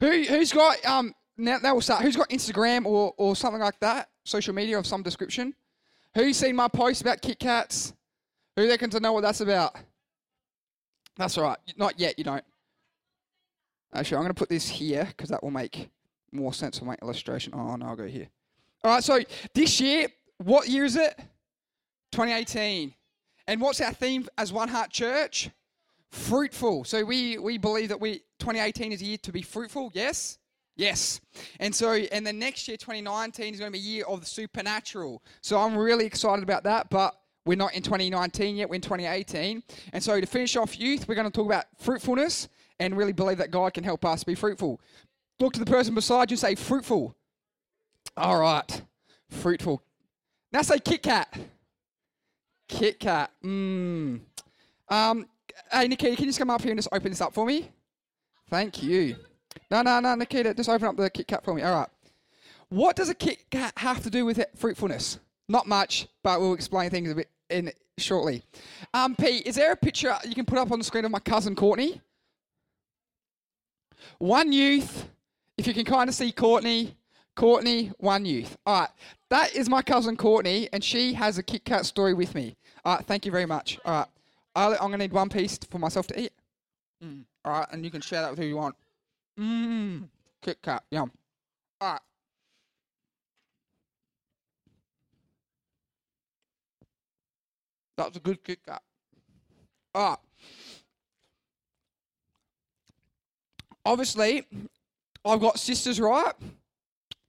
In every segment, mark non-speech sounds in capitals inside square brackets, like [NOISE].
Who who's got um now that will start. Who's got Instagram or or something like that, social media of some description? Who's seen my post about Kit Kats? Who reckons to know what that's about? That's all right. Not yet. You don't. Actually, I'm going to put this here because that will make more sense for my illustration. Oh no, I'll go here. All right. So this year, what year is it? 2018. And what's our theme as One Heart Church? Fruitful. So we we believe that we 2018 is a year to be fruitful. Yes. Yes. And so, and the next year, 2019, is going to be a year of the supernatural. So I'm really excited about that, but we're not in 2019 yet, we're in 2018. And so to finish off youth, we're going to talk about fruitfulness and really believe that God can help us be fruitful. Look to the person beside you and say, fruitful. All right. Fruitful. Now say Kit Kat. Kit Kat. Mmm. Um, hey, Nikita, can you just come up here and just open this up for me? Thank you. No, no, no, Nikita, just open up the Kit Kat for me. All right. What does a Kit Kat have to do with it, fruitfulness? Not much, but we'll explain things a bit in shortly. Um, Pete, is there a picture you can put up on the screen of my cousin Courtney? One youth, if you can kind of see Courtney, Courtney, one youth. All right, that is my cousin Courtney, and she has a Kit Kat story with me. All right, thank you very much. All right, I'm going to need one piece for myself to eat. Mm. All right, and you can share that with who you want. Mmm, Kit Kat, yum. All right. That's a good Kit Kat. All right. Obviously, I've got sisters, right?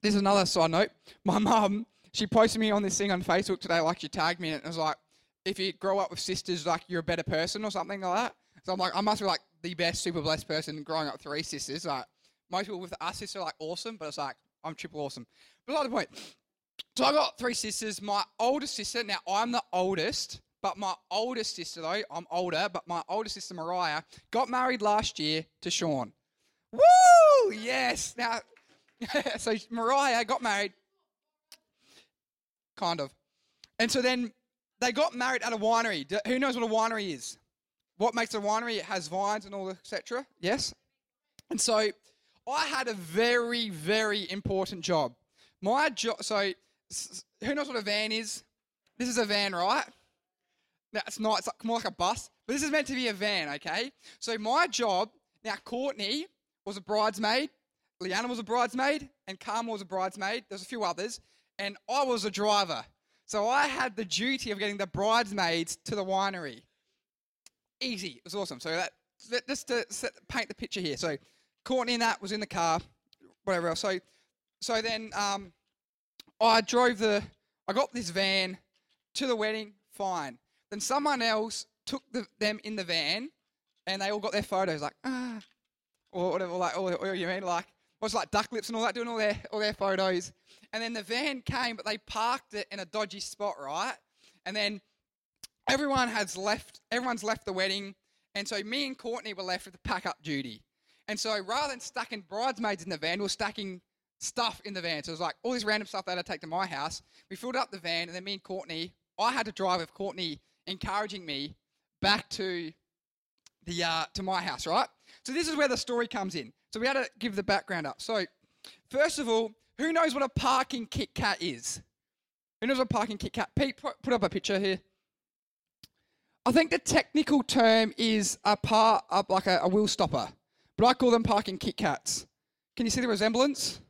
This is another side note. My mum, she posted me on this thing on Facebook today, like she tagged me. And it was like, if you grow up with sisters, like you're a better person or something like that. So I'm like, I must be like the best super blessed person growing up three sisters. Like most people with us sister are like awesome, but it's like I'm triple awesome. But not the point. So I got three sisters. My oldest sister, now I'm the oldest, but my oldest sister though, I'm older, but my oldest sister Mariah got married last year to Sean. Woo! Yes. Now, [LAUGHS] so Mariah got married, kind of, and so then they got married at a winery. Who knows what a winery is? What makes a winery? It has vines and all, etc. Yes. And so I had a very, very important job. My job. So who knows what a van is? This is a van, right? That's not. It's like, more like a bus, but this is meant to be a van. Okay. So my job now, Courtney was a bridesmaid, Leanna was a bridesmaid, and Carmel was a bridesmaid. There's a few others, and I was a driver. So I had the duty of getting the bridesmaids to the winery. Easy. It was awesome. So that just to set, paint the picture here. So Courtney and that was in the car, whatever else. So so then um, I drove the. I got this van to the wedding. Fine. Then someone else took the, them in the van, and they all got their photos. Like ah, or whatever, like, or you mean, like, was like duck lips and all that, doing all their all their photos. And then the van came, but they parked it in a dodgy spot, right? And then everyone has left. Everyone's left the wedding, and so me and Courtney were left with the pack up duty. And so rather than stacking bridesmaids in the van, we are stacking stuff in the van. So it was like all this random stuff that I'd take to my house. We filled up the van, and then me and Courtney, I had to drive with Courtney encouraging me back to the uh, to my house, right? So this is where the story comes in. So we had to give the background up. So first of all, who knows what a parking Kit Kat is? Who knows what a parking Kit Kat? Pete, put up a picture here. I think the technical term is a part of like a, a wheel stopper, but I call them parking Kit Kats. Can you see the resemblance?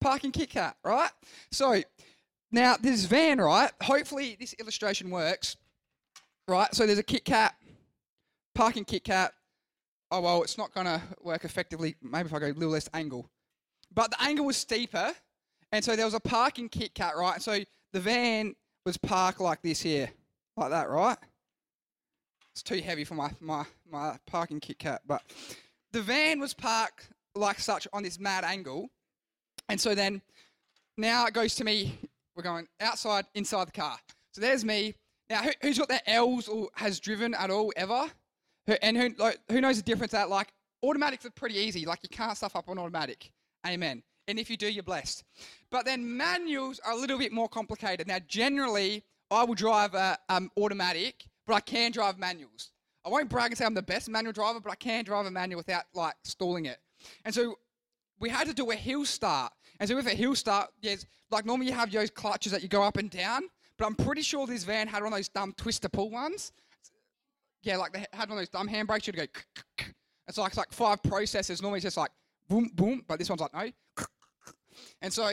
Parking Kit Kat, right? So now this van, right? Hopefully this illustration works, right? So there's a Kit Kat, parking Kit Kat, oh, well, it's not going to work effectively. Maybe if I go a little less angle. But the angle was steeper. And so there was a parking Kit Kat, right? So the van was parked like this here, like that, right? It's too heavy for my, my, my parking Kit Kat. But the van was parked like such on this mad angle. And so then now it goes to me. We're going outside, inside the car. So there's me. Now, who, has got their L's or has driven at all ever? And who, like, who knows the difference that, like, automatics are pretty easy. Like, you can't stuff up on automatic. Amen. And if you do, you're blessed. But then manuals are a little bit more complicated. Now, generally, I will drive a um, automatic, but I can drive manuals. I won't brag and say I'm the best manual driver, but I can drive a manual without like stalling it. And so we had to do a hill start. And so with a hill start, yes, like normally you have those clutches that you go up and down, but I'm pretty sure this van had one of those dumb twister pull ones. Yeah, like they had one of those dumb handbrakes. You'd go. It's like it's like five processes. Normally it's just like boom, boom, but this one's like no. And so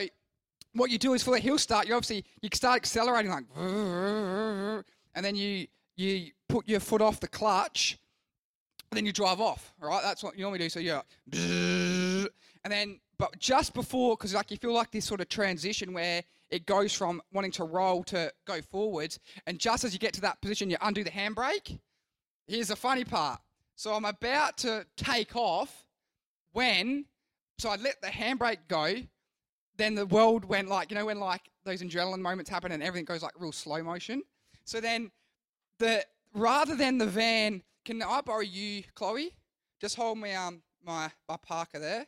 what you do is for the hill start, you obviously you start accelerating like, and then you you put your foot off the clutch, and then you drive off. Right, that's what you normally do. So you're, and then but just before, because like you feel like this sort of transition where it goes from wanting to roll to go forwards, and just as you get to that position, you undo the handbrake. Here's the funny part. So I'm about to take off when, so I let the handbrake go, then the world went like, you know, when like those adrenaline moments happen and everything goes like real slow motion. So then the rather than the van, can I borrow you, Chloe? Just hold me um my my Parker there.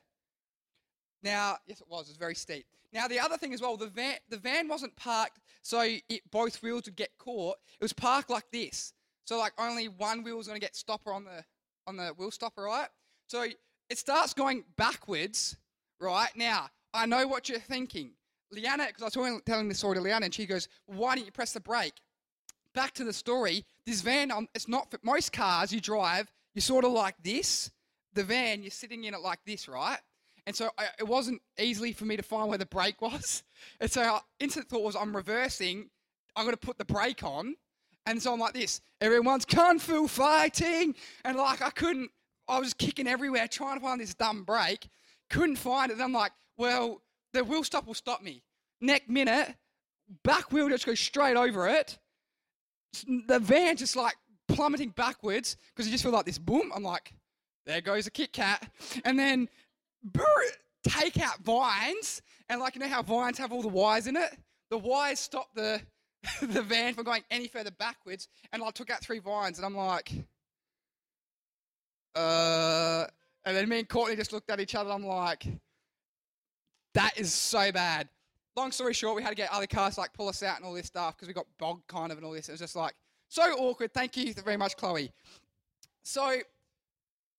Now, yes, it was. It was very steep. Now, the other thing as well, the van the van wasn't parked so it, both wheels would get caught. It was parked like this, so like only one wheel is going to get stopper on the on the wheel stopper, right? So it starts going backwards, right? Now, I know what you're thinking. Leanna, because I was telling, telling this story to Leanna, and she goes, Why didn't you press the brake? Back to the story. This van, um, it's not for most cars you drive, you're sort of like this. The van, you're sitting in it like this, right? And so I, it wasn't easily for me to find where the brake was. [LAUGHS] And so our instant thought was, I'm reversing. I'm going to put the brake on. And so I'm like this. Everyone's kung fu fighting. And like I couldn't, I was kicking everywhere trying to find this dumb brake. Couldn't find it. And I'm like, well, the wheel stop will stop me. Next minute, back wheel just goes straight over it. The van just like plummeting backwards because you just feel like this boom. I'm like, there goes a Kit Kat. And then take out vines. And like, you know how vines have all the wires in it? The wires stop the, [LAUGHS] the van from going any further backwards. And I took out three vines and I'm like, uh, and then me and Courtney just looked at each other. I'm like, that is so bad. Long story short, we had to get other cars to like pull us out and all this stuff because we got bogged kind of and all this. It was just like so awkward. Thank you very much, Chloe. So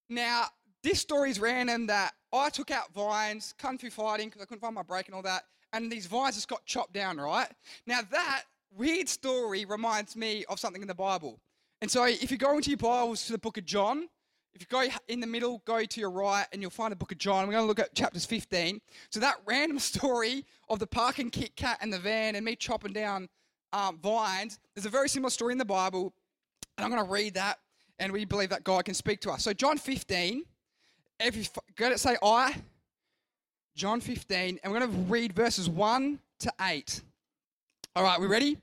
now this story is random that I took out vines, kung fu fighting because I couldn't find my brake and all that, and these vines just got chopped down, right? Now that weird story reminds me of something in the Bible. And so if you go into your Bibles to the book of John, if you go in the middle, go to your right, and you'll find the book of John. We're going to look at chapters 15. So that random [LAUGHS] story of the parking Kit Kat and the van and me chopping down um, vines, there's a very similar story in the Bible. And I'm going to read that, and we believe that God can speak to us. So John 15, if you go to say I, John 15, and we're going to read verses 1 to 8. All right, we ready?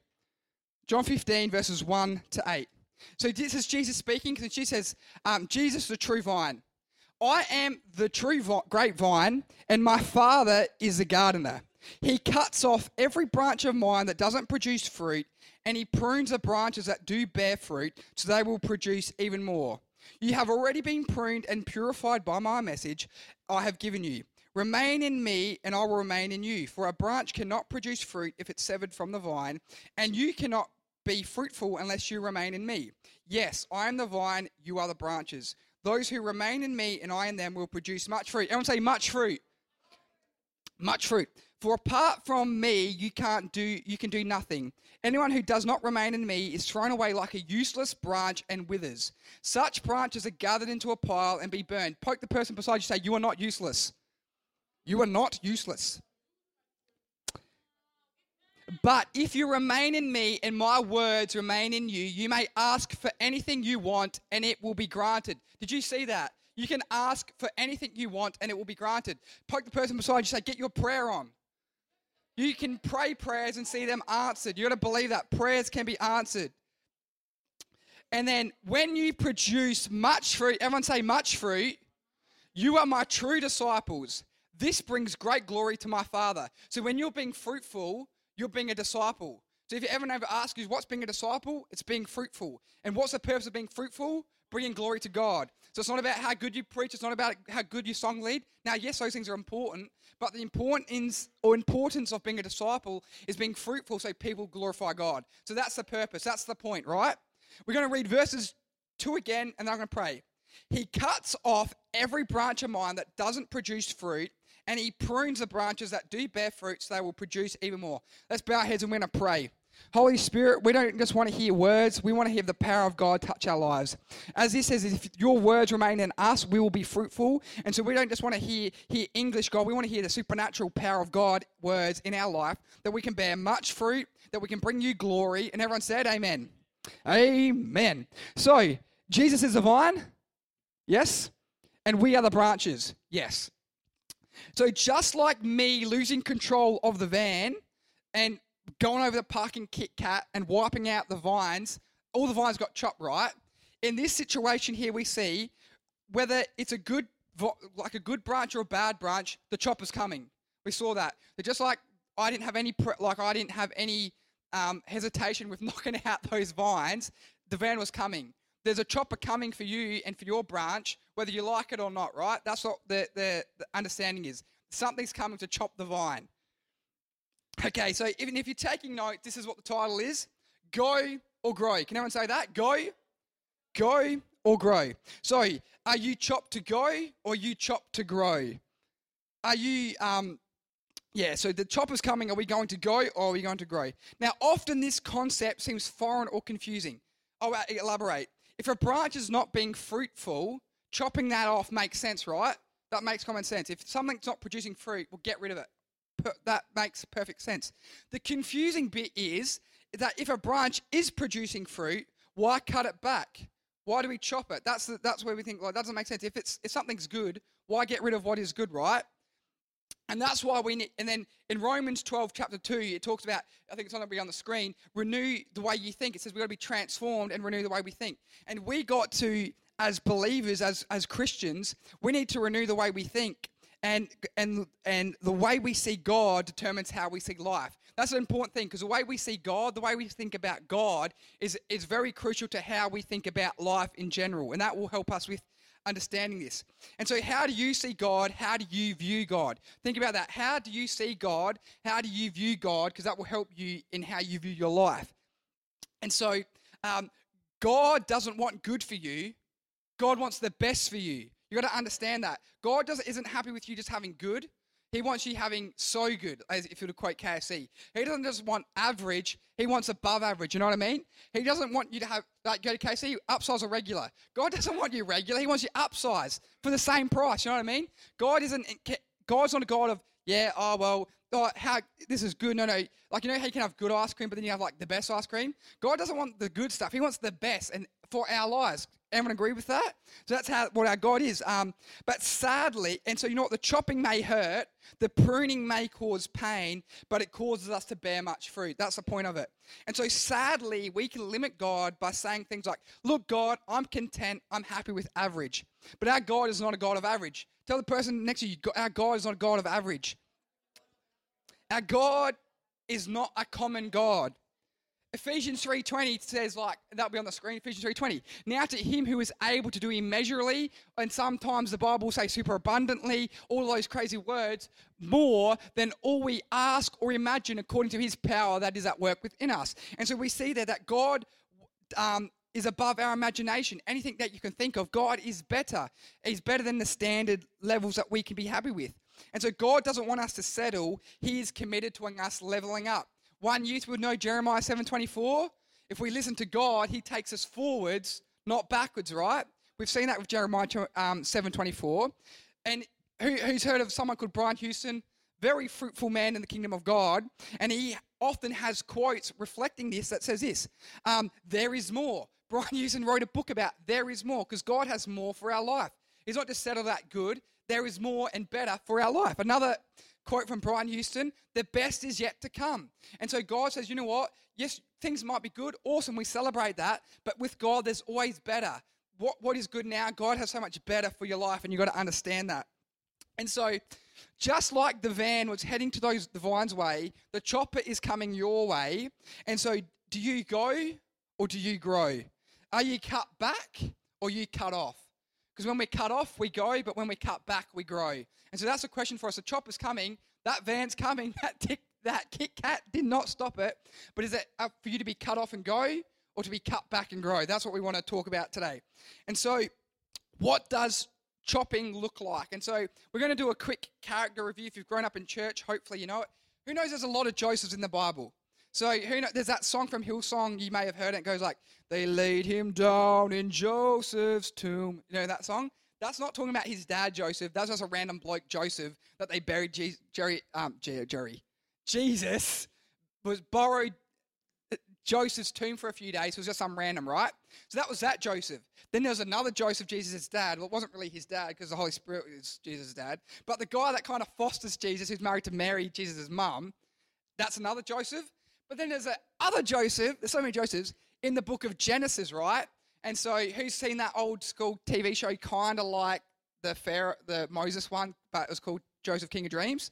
John 15, verses 1 to 8. So this is Jesus speaking, because she says, um, Jesus, the true vine. I am the true vi- grapevine, and my Father is the gardener. He cuts off every branch of mine that doesn't produce fruit, and he prunes the branches that do bear fruit, so they will produce even more. You have already been pruned and purified by my message I have given you. Remain in me, and I will remain in you. For a branch cannot produce fruit if it's severed from the vine, and you cannot be fruitful unless you remain in me. Yes, I am the vine, you are the branches. Those who remain in me and I in them will produce much fruit. Everyone say much fruit. Much fruit. For apart from me, you can't do you can do nothing. Anyone who does not remain in me is thrown away like a useless branch and withers. Such branches are gathered into a pile and be burned. Poke the person beside you say, You are not useless. You are not useless. But if you remain in me and my words remain in you, you may ask for anything you want and it will be granted. Did you see that? You can ask for anything you want and it will be granted. Poke the person beside you, say, Get your prayer on. You can pray prayers and see them answered. You got to believe that prayers can be answered. And then when you produce much fruit, everyone say much fruit, you are my true disciples. This brings great glory to my Father. So when you're being fruitful, you're being a disciple. So if you ever ever ask you what's being a disciple, it's being fruitful. And what's the purpose of being fruitful? Bringing glory to God. So it's not about how good you preach, it's not about how good you song lead. Now, yes, those things are important, but the importance or importance of being a disciple is being fruitful so people glorify God. So that's the purpose, that's the point, right? We're going to read verses 2 again, and then I'm going to pray. He cuts off every branch of mine that doesn't produce fruit, and he prunes the branches that do bear fruit so they will produce even more. Let's bow our heads and we're going to pray. Holy Spirit, we don't just want to hear words, we want to hear the power of God touch our lives. As this says, if your words remain in us, we will be fruitful. And so we don't just want to hear, hear English God, we want to hear the supernatural power of God words in our life, that we can bear much fruit, that we can bring you glory. And everyone said, Amen. Amen. So, Jesus is the vine, yes, and we are the branches, yes. So, just like me losing control of the van and going over the parking Kit Kat and wiping out the vines, all the vines got chopped right. In this situation here, we see whether it's a good, like a good branch or a bad branch, the chopper's coming. We saw that. They're just like I didn't have any, like I didn't have any um, hesitation with [LAUGHS] knocking out those vines. The van was coming. There's a chopper coming for you and for your branch, whether you like it or not. Right? That's what the, the, the understanding is. Something's coming to chop the vine. Okay, so even if you're taking note, this is what the title is Go or Grow. Can everyone say that? Go, go or grow. So, are you chopped to go or you chopped to grow? Are you, um, yeah, so the chopper's coming. Are we going to go or are we going to grow? Now, often this concept seems foreign or confusing. I'll elaborate. If a branch is not being fruitful, chopping that off makes sense, right? That makes common sense. If something's not producing fruit, we'll get rid of it that makes perfect sense. The confusing bit is that if a branch is producing fruit, why cut it back? Why do we chop it? That's the, that's where we think, well, that doesn't make sense. If it's if something's good, why get rid of what is good, right? And that's why we need, and then in Romans 12, chapter 2, it talks about, I think it's going to be on the screen, renew the way you think. It says we've got to be transformed and renew the way we think. And we got to, as believers, as, as Christians, we need to renew the way we think and and and the way we see God determines how we see life. That's an important thing because the way we see God, the way we think about God, is is very crucial to how we think about life in general, and that will help us with understanding this. And so, how do you see God? How do you view God? Think about that. How do you see God? How do you view God? Because that will help you in how you view your life. And so, um, God doesn't want good for you. God wants the best for you. You got to understand that. God doesn't, isn't happy with you just having good. He wants you having so good, as if you were to quote KFC. He doesn't just want average, he wants above average. You know what I mean? He doesn't want you to have, like, go to KFC, upsize or regular. God doesn't want you regular, he wants you upsize for the same price. You know what I mean? God isn't, God's not a God of, yeah, oh, well, oh, how, this is good. No, no. Like, you know how you can have good ice cream, but then you have, like, the best ice cream? God doesn't want the good stuff, he wants the best. And for our lives. Everyone agree with that? So that's how what our God is. Um, but sadly, and so you know what, the chopping may hurt, the pruning may cause pain, but it causes us to bear much fruit. That's the point of it. And so sadly, we can limit God by saying things like, "Look, God, I'm content. I'm happy with average." But our God is not a God of average. Tell the person next to you, our God is not a God of average. Our God is not a common God. Ephesians 3.20 says like, that'll be on the screen, Ephesians 3.20. Now to him who is able to do immeasurably, and sometimes the Bible will say super abundantly, all those crazy words, more than all we ask or imagine according to his power that is at work within us. And so we see there that God um, is above our imagination. Anything that you can think of, God is better. He's better than the standard levels that we can be happy with. And so God doesn't want us to settle. He is committed to us leveling up. One youth would know Jeremiah 7:24. If we listen to God, He takes us forwards, not backwards, right? We've seen that with Jeremiah um, 7:24. And who, who's heard of someone called Brian Houston? Very fruitful man in the kingdom of God, and he often has quotes reflecting this that says this: um, "There is more." [LAUGHS] Brian Houston wrote a book about there is more because God has more for our life. He's not just settled that good. There is more and better for our life. Another quote from Brian Houston the best is yet to come. And so God says, you know what? Yes, things might be good. Awesome. We celebrate that. But with God, there's always better. What, what is good now? God has so much better for your life, and you've got to understand that. And so, just like the van was heading to those the vine's way, the chopper is coming your way. And so, do you go or do you grow? Are you cut back or you cut off? Because when we cut off, we go, but when we cut back, we grow. And so that's a question for us. The chopper's coming, that van's coming, [LAUGHS] that tick, that Kit Kat did not stop it. But is it for you to be cut off and go, or to be cut back and grow? That's what we want to talk about today. And so, what does chopping look like? And so we're going to do a quick character review. If you've grown up in church, hopefully you know it. Who knows there's a lot of Josephs in the Bible? So who know, there's that song from Hillsong, you may have heard it. It goes like, They laid him down in Joseph's tomb. You know that song? That's not talking about his dad, Joseph. That's just a random bloke, Joseph, that they buried Je- Jerry, um, Jerry. Jesus was borrowed uh, Joseph's tomb for a few days. It was just some random, right? So that was that Joseph. Then there was another Joseph, Jesus' dad. Well, it wasn't really his dad because the Holy Spirit is Jesus' dad. But the guy that kind of fosters Jesus, who's married to Mary, Jesus' mum, that's another Joseph. But then there's a other Joseph. There's so many Josephs in the book of Genesis, right? And so, who's seen that old school TV show, kind of like the Pharaoh, the Moses one, but it was called Joseph King of Dreams?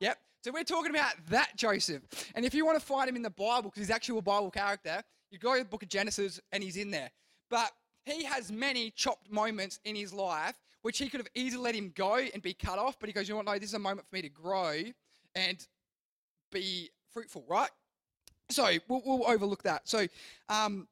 Yep. So we're talking about that Joseph. And if you want to find him in the Bible, because he's actually a Bible character, you go to the book of Genesis and he's in there. But he has many chopped moments in his life, which he could have easily let him go and be cut off. But he goes, you know what? No, this is a moment for me to grow and be fruitful, right? So we'll, we'll overlook that. So um,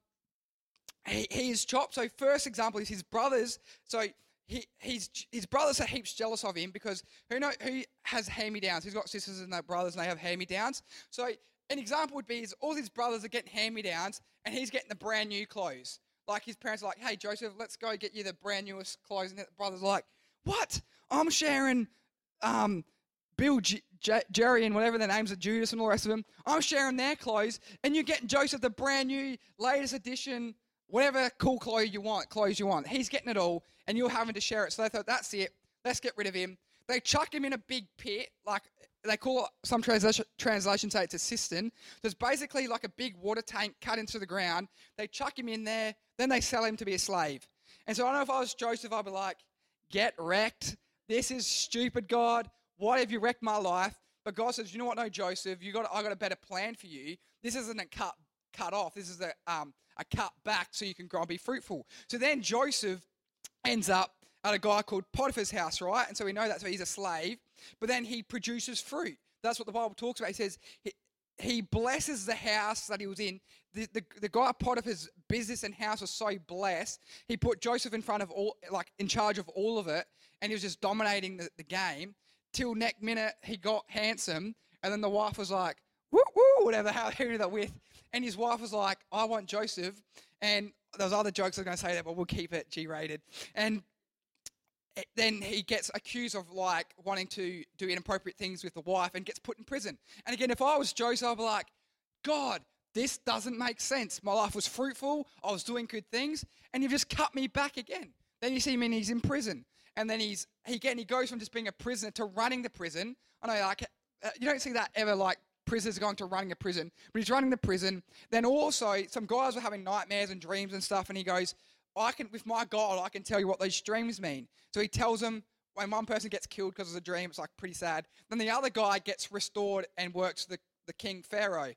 he, he is chopped. So first example is his brothers. So he, he's, his brothers are heaps jealous of him because who know who has hand-me-downs? He's got sisters and brothers, and they have hand-me-downs. So an example would be is all his brothers are getting hand-me-downs, and he's getting the brand new clothes. Like his parents are like, "Hey Joseph, let's go get you the brand newest clothes," and the brothers are like, "What? I'm sharing." Um, Bill, Jerry, and whatever their names are, Judas and all the rest of them. I'm sharing their clothes, and you're getting Joseph the brand new, latest edition whatever cool clothes you want, clothes you want. He's getting it all, and you're having to share it. So they thought, that's it. Let's get rid of him. They chuck him in a big pit, like they call it, some translation, translations say it's a cistern. There's basically like a big water tank cut into the ground. They chuck him in there, then they sell him to be a slave. And so I know if I was Joseph, I'd be like, get wrecked. This is stupid, God. Why have you wrecked my life? But God says, you know what? No, Joseph, you got I got a better plan for you. This isn't a cut cut off. This is a um, a cut back so you can grow and be fruitful. So then Joseph ends up at a guy called Potiphar's house, right? And so we know that. where he's a slave. But then he produces fruit. That's what the Bible talks about. He says he, he blesses the house that he was in. The, the, the guy Potiphar's business and house was so blessed. He put Joseph in front of all, like in charge of all of it, and he was just dominating the, the game. Till next minute, he got handsome, and then the wife was like, woo woo, whatever, how he ended up with. And his wife was like, I want Joseph. And there was other jokes I was going to say that, but we'll keep it G-rated. And then he gets accused of like wanting to do inappropriate things with the wife and gets put in prison. And again, if I was Joseph, I'd be like, God, this doesn't make sense. My life was fruitful. I was doing good things, and you've just cut me back again. Then you see him and he's in prison, and then he's he again he goes from just being a prisoner to running the prison. I know, like uh, you don't see that ever like prisoners going to running a prison, but he's running the prison. Then also, some guys were having nightmares and dreams and stuff, and he goes, I can, with my God, I can tell you what those dreams mean. So he tells them when one person gets killed because of a dream, it's like pretty sad. Then the other guy gets restored and works the, the king Pharaoh.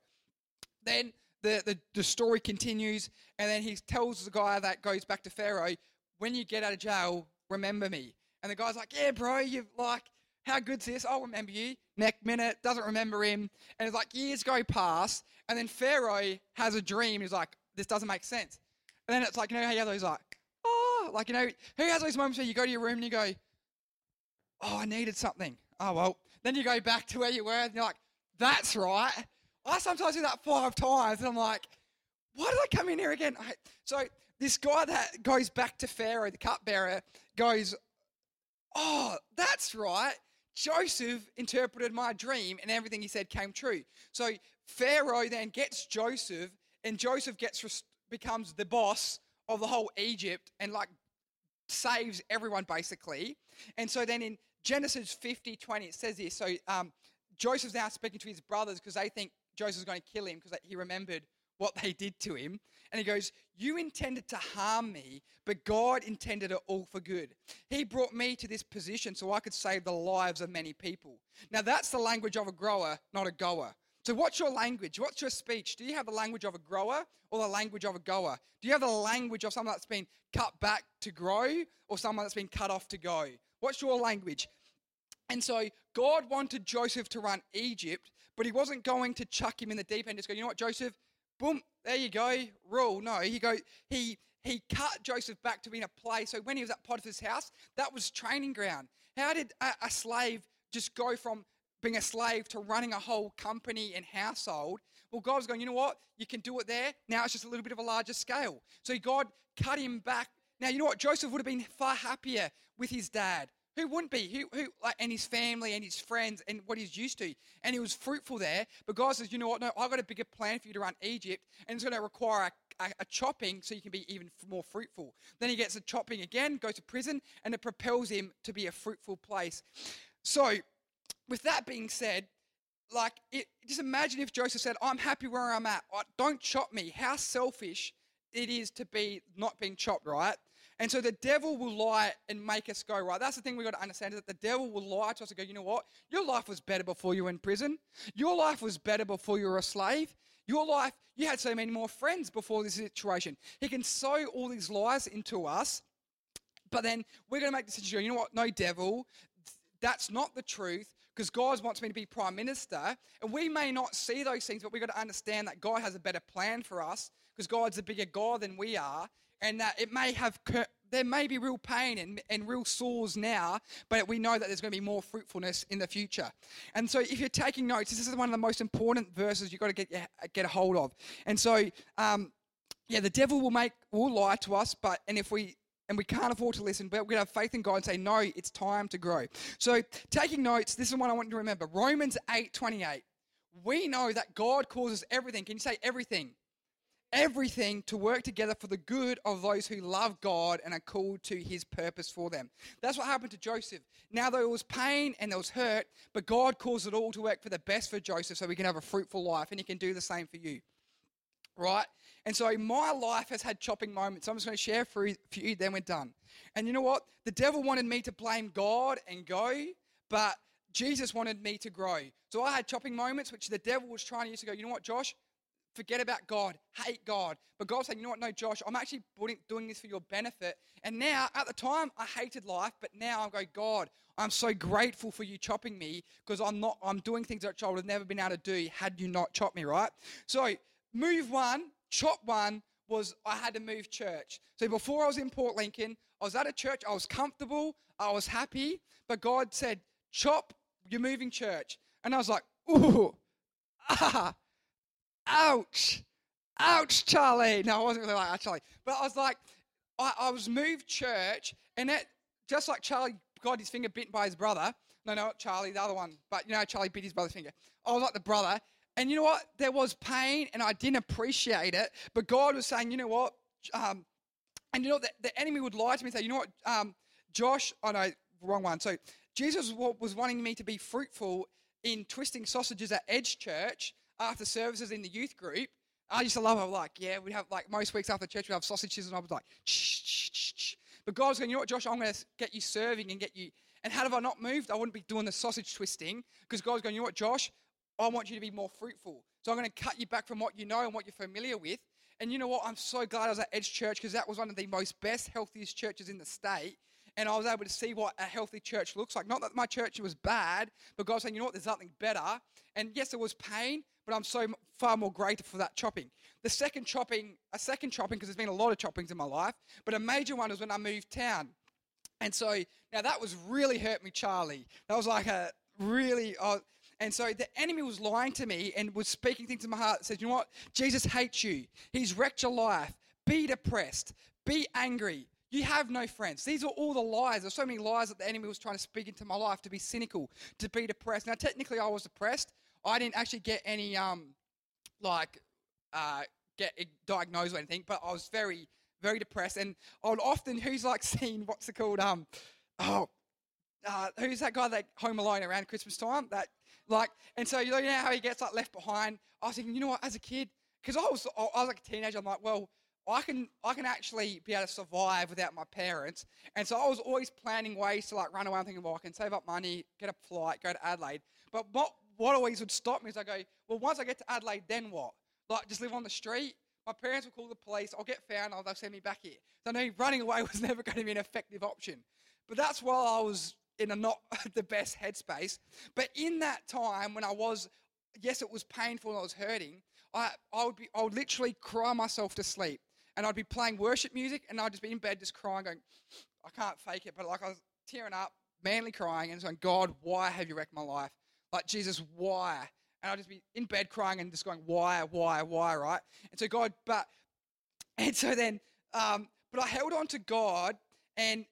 Then the, the, the story continues, and then he tells the guy that goes back to Pharaoh, when you get out of jail, remember me. And the guy's like, yeah, bro, you've like, how good's this? I'll remember you. Next minute, doesn't remember him. And it's like years go past. And then Pharaoh has a dream. He's like, this doesn't make sense. And then it's like, you know how you have those like, oh, like, you know, who has those moments where you go to your room and you go, oh, I needed something. Oh, well. Then you go back to where you were and you're like, that's right. I sometimes do that five times and I'm like, why did I come in here again? So this guy that goes back to Pharaoh, the cupbearer, goes, oh, that's right. Joseph interpreted my dream and everything he said came true. So Pharaoh then gets Joseph and Joseph gets becomes the boss of the whole Egypt and like saves everyone basically. And so then in Genesis 50, 20, it says this. So um, Joseph's now speaking to his brothers because they think Joseph's going to kill him because he remembered what they did to him. And he goes, You intended to harm me, but God intended it all for good. He brought me to this position so I could save the lives of many people. Now, that's the language of a grower, not a goer. So, what's your language? What's your speech? Do you have the language of a grower or the language of a goer? Do you have the language of someone that's been cut back to grow or someone that's been cut off to go? What's your language? And so, God wanted Joseph to run Egypt, but he wasn't going to chuck him in the deep end. Just go, you know what, Joseph? Boom, there you go, rule. No, he go, he he cut Joseph back to being a play. So when he was at Potiphar's house, that was training ground. How did a, a slave just go from being a slave to running a whole company and household? Well, God was going, you know what? You can do it there. Now it's just a little bit of a larger scale. So God cut him back. Now, you know what? Joseph would have been far happier with his dad. Who wouldn't be? Who, who, like, and his family and his friends and what he's used to. And he was fruitful there. But God says, you know what? No, I've got a bigger plan for you to run Egypt. And it's going to require a, a, a chopping so you can be even more fruitful. Then he gets a chopping again, goes to prison, and it propels him to be a fruitful place. So, with that being said, like, it, just imagine if Joseph said, I'm happy where I'm at. Don't chop me. How selfish it is to be not being chopped, right? And so the devil will lie and make us go, right? That's the thing we've got to understand is that the devil will lie to us and go, you know what? Your life was better before you were in prison. Your life was better before you were a slave. Your life, you had so many more friends before this situation. He can sow all these lies into us, but then we're going to make the decision, you know what? No, devil, that's not the truth because God wants me to be prime minister. And we may not see those things, but we've got to understand that God has a better plan for us because God's a bigger God than we are and that it may have there may be real pain and, and real sores now, but we know that there's going to be more fruitfulness in the future. And so, if you're taking notes, this is one of the most important verses you've got to get get a hold of. And so, um, yeah, the devil will make will lie to us, but and if we and we can't afford to listen, but we're going to have faith in God and say, no, it's time to grow. So, taking notes, this is what I want you to remember Romans 8 28. We know that God causes everything. Can you say everything? Everything to work together for the good of those who love God and are called to his purpose for them. That's what happened to Joseph. Now there was pain and there was hurt, but God caused it all to work for the best for Joseph so we can have a fruitful life and he can do the same for you. Right? And so my life has had chopping moments. I'm just going to share for you, then we're done. And you know what? The devil wanted me to blame God and go, but Jesus wanted me to grow. So I had chopping moments, which the devil was trying to use to go, you know what, Josh? Forget about God, hate God. But God's saying, you know what? No, Josh, I'm actually doing this for your benefit. And now, at the time, I hated life, but now I'm going, God, I'm so grateful for you chopping me because I'm not, I'm doing things that I would have never been able to do had you not chopped me, right? So, move one, chop one was I had to move church. So before I was in Port Lincoln, I was at a church, I was comfortable, I was happy, but God said, chop, you're moving church. And I was like, ooh, [LAUGHS] ah, ouch, ouch, Charlie. No, I wasn't really like, Charlie. But I was like, I, I was moved church, and it, just like Charlie got his finger bitten by his brother. No, no, Charlie, the other one. But you know, Charlie bit his brother's finger. I was like the brother. And you know what? There was pain, and I didn't appreciate it. But God was saying, you know what? Um, and you know, the, the enemy would lie to me and say, you know what, um, Josh, oh know, wrong one. So Jesus was wanting me to be fruitful in twisting sausages at Edge Church after services in the youth group, I used to love it. Like, yeah, we'd have like most weeks after church, we'd have sausages, and I was like, shh, shh, shh. But God's going, you know what, Josh, I'm going to get you serving and get you. And had I not moved, I wouldn't be doing the sausage twisting because God's going, you know what, Josh, I want you to be more fruitful. So I'm going to cut you back from what you know and what you're familiar with. And you know what? I'm so glad I was at Edge Church because that was one of the most best, healthiest churches in the state. And I was able to see what a healthy church looks like. Not that my church was bad, but God saying, you know what? There's something better. And yes, there was pain, but I'm so far more greater for that chopping. The second chopping, a second chopping, because there's been a lot of choppings in my life, but a major one was when I moved town. And so now that was really hurt me, Charlie. That was like a really, uh, and so the enemy was lying to me and was speaking things in my heart that said, you know what? Jesus hates you. He's wrecked your life. Be depressed. Be angry. You have no friends. These are all the lies. There's so many lies that the enemy was trying to speak into my life to be cynical, to be depressed. Now, technically, I was depressed, I didn't actually get any um like uh get diagnosed or anything, but I was very very depressed, and I would often who's like [LAUGHS] seen what's it called um oh uh, who's that guy that Home Alone around Christmas time that like and so you know how he gets like left behind. I was thinking, you know what, as a kid, because I was I was like a teenager, I'm like, well. I can I can actually be able to survive without my parents, and so I was always planning ways to like run away. I'm thinking, well, I can save up money, get a flight, go to Adelaide. But what what always would stop me is I go, well, once I get to Adelaide, then what? Like, just live on the street? My parents will call the police. I'll get found. They'll send me back here. So I knew running away [LAUGHS] was never going to be an effective option. But that's while I was in a not [LAUGHS] the best headspace. But in that time when I was, yes, it was painful and I was hurting, I, I, would, be, I would literally cry myself to sleep. And I'd be playing worship music, and I'd just be in bed just crying, going, I can't fake it, but like I was tearing up, manly crying, and going, God, why have you wrecked my life? Like, Jesus, why? And I'd just be in bed crying and just going, why, why, why, right? And so God, but, [LAUGHS] and so then, um, but I held on to God, and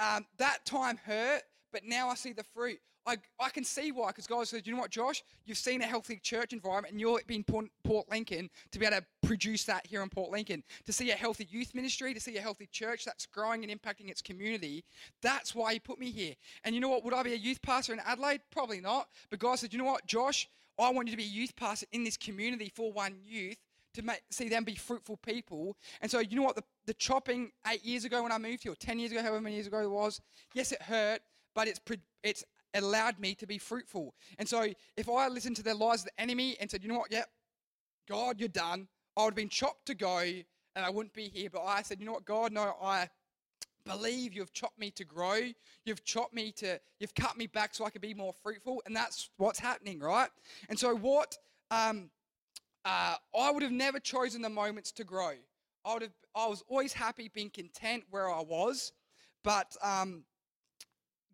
um, that time hurt, but now I see the fruit. I, I can see why, because God said, you know what, Josh? You've seen a healthy church environment, and you're in Port, Port Lincoln to be able to produce that here in Port Lincoln. To see a healthy youth ministry, to see a healthy church that's growing and impacting its community. That's why He put me here. And you know what? Would I be a youth pastor in Adelaide? Probably not. But God said, you know what, Josh? I want you to be a youth pastor in this community for one youth to make, see them be fruitful people. And so, you know what? The, the chopping eight years ago when I moved here, or 10 years ago, however many years ago it was, yes, it hurt, but it's, it's allowed me to be fruitful. And so if I listened to the lies of the enemy and said, you know what, yep, God, you're done, I would have been chopped to go and I wouldn't be here. But I said, you know what, God, no, I believe you've chopped me to grow. You've chopped me to, you've cut me back so I can be more fruitful. And that's what's happening, right? And so what, um, uh, I would have never chosen the moments to grow. I would have, I was always happy being content where I was. But um,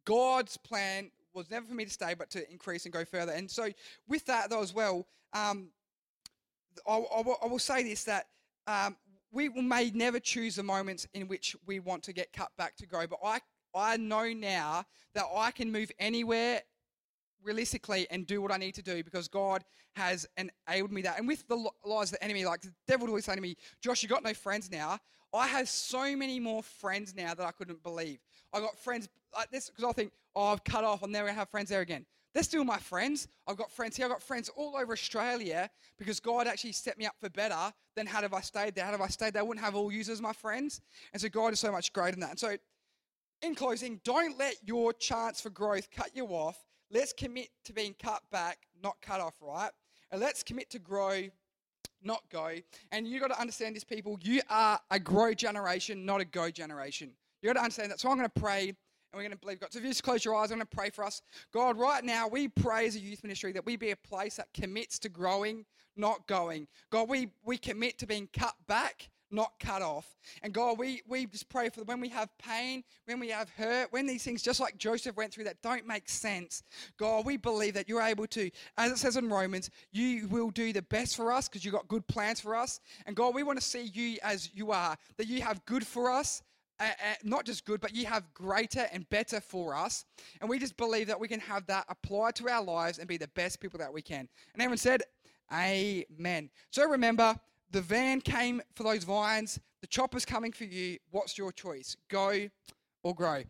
God's plan was never for me to stay, but to increase and go further. And so, with that, though, as well, um, I, I, I, will say this that um, we may never choose the moments in which we want to get cut back to grow, but I, I know now that I can move anywhere realistically and do what I need to do because God has enabled me that. And with the lies of the enemy, like the devil always say to me, Josh, you got no friends now. I have so many more friends now that I couldn't believe. I got friends like this because I think, oh, I've cut off. I'm never have friends there again. They're still my friends. I've got friends here. I've got friends all over Australia because God actually set me up for better than had if I stayed there. Had if I stayed there, I wouldn't have all you as my friends. And so God is so much greater than that. And so, in closing, don't let your chance for growth cut you off. Let's commit to being cut back, not cut off, right? And let's commit to grow, not go. And you got to understand this, people. You are a grow generation, not a go generation. You got to understand that. So I'm going to pray and we're going to believe God. So if you just close your eyes, I'm going to pray for us. God, right now, we pray as a youth ministry that we be a place that commits to growing, not going. God, we, we commit to being cut back, not cut off. And God, we, we just pray for when we have pain, when we have hurt, when these things, just like Joseph went through, that don't make sense. God, we believe that you're able to, as it says in Romans, you will do the best for us because you've got good plans for us. And God, we want to see you as you are, that you have good for us uh, not just good, but you have greater and better for us. And we just believe that we can have that applied to our lives and be the best people that we can. And everyone said, Amen. So remember, the van came for those vines, the chopper's coming for you. What's your choice? Go or grow?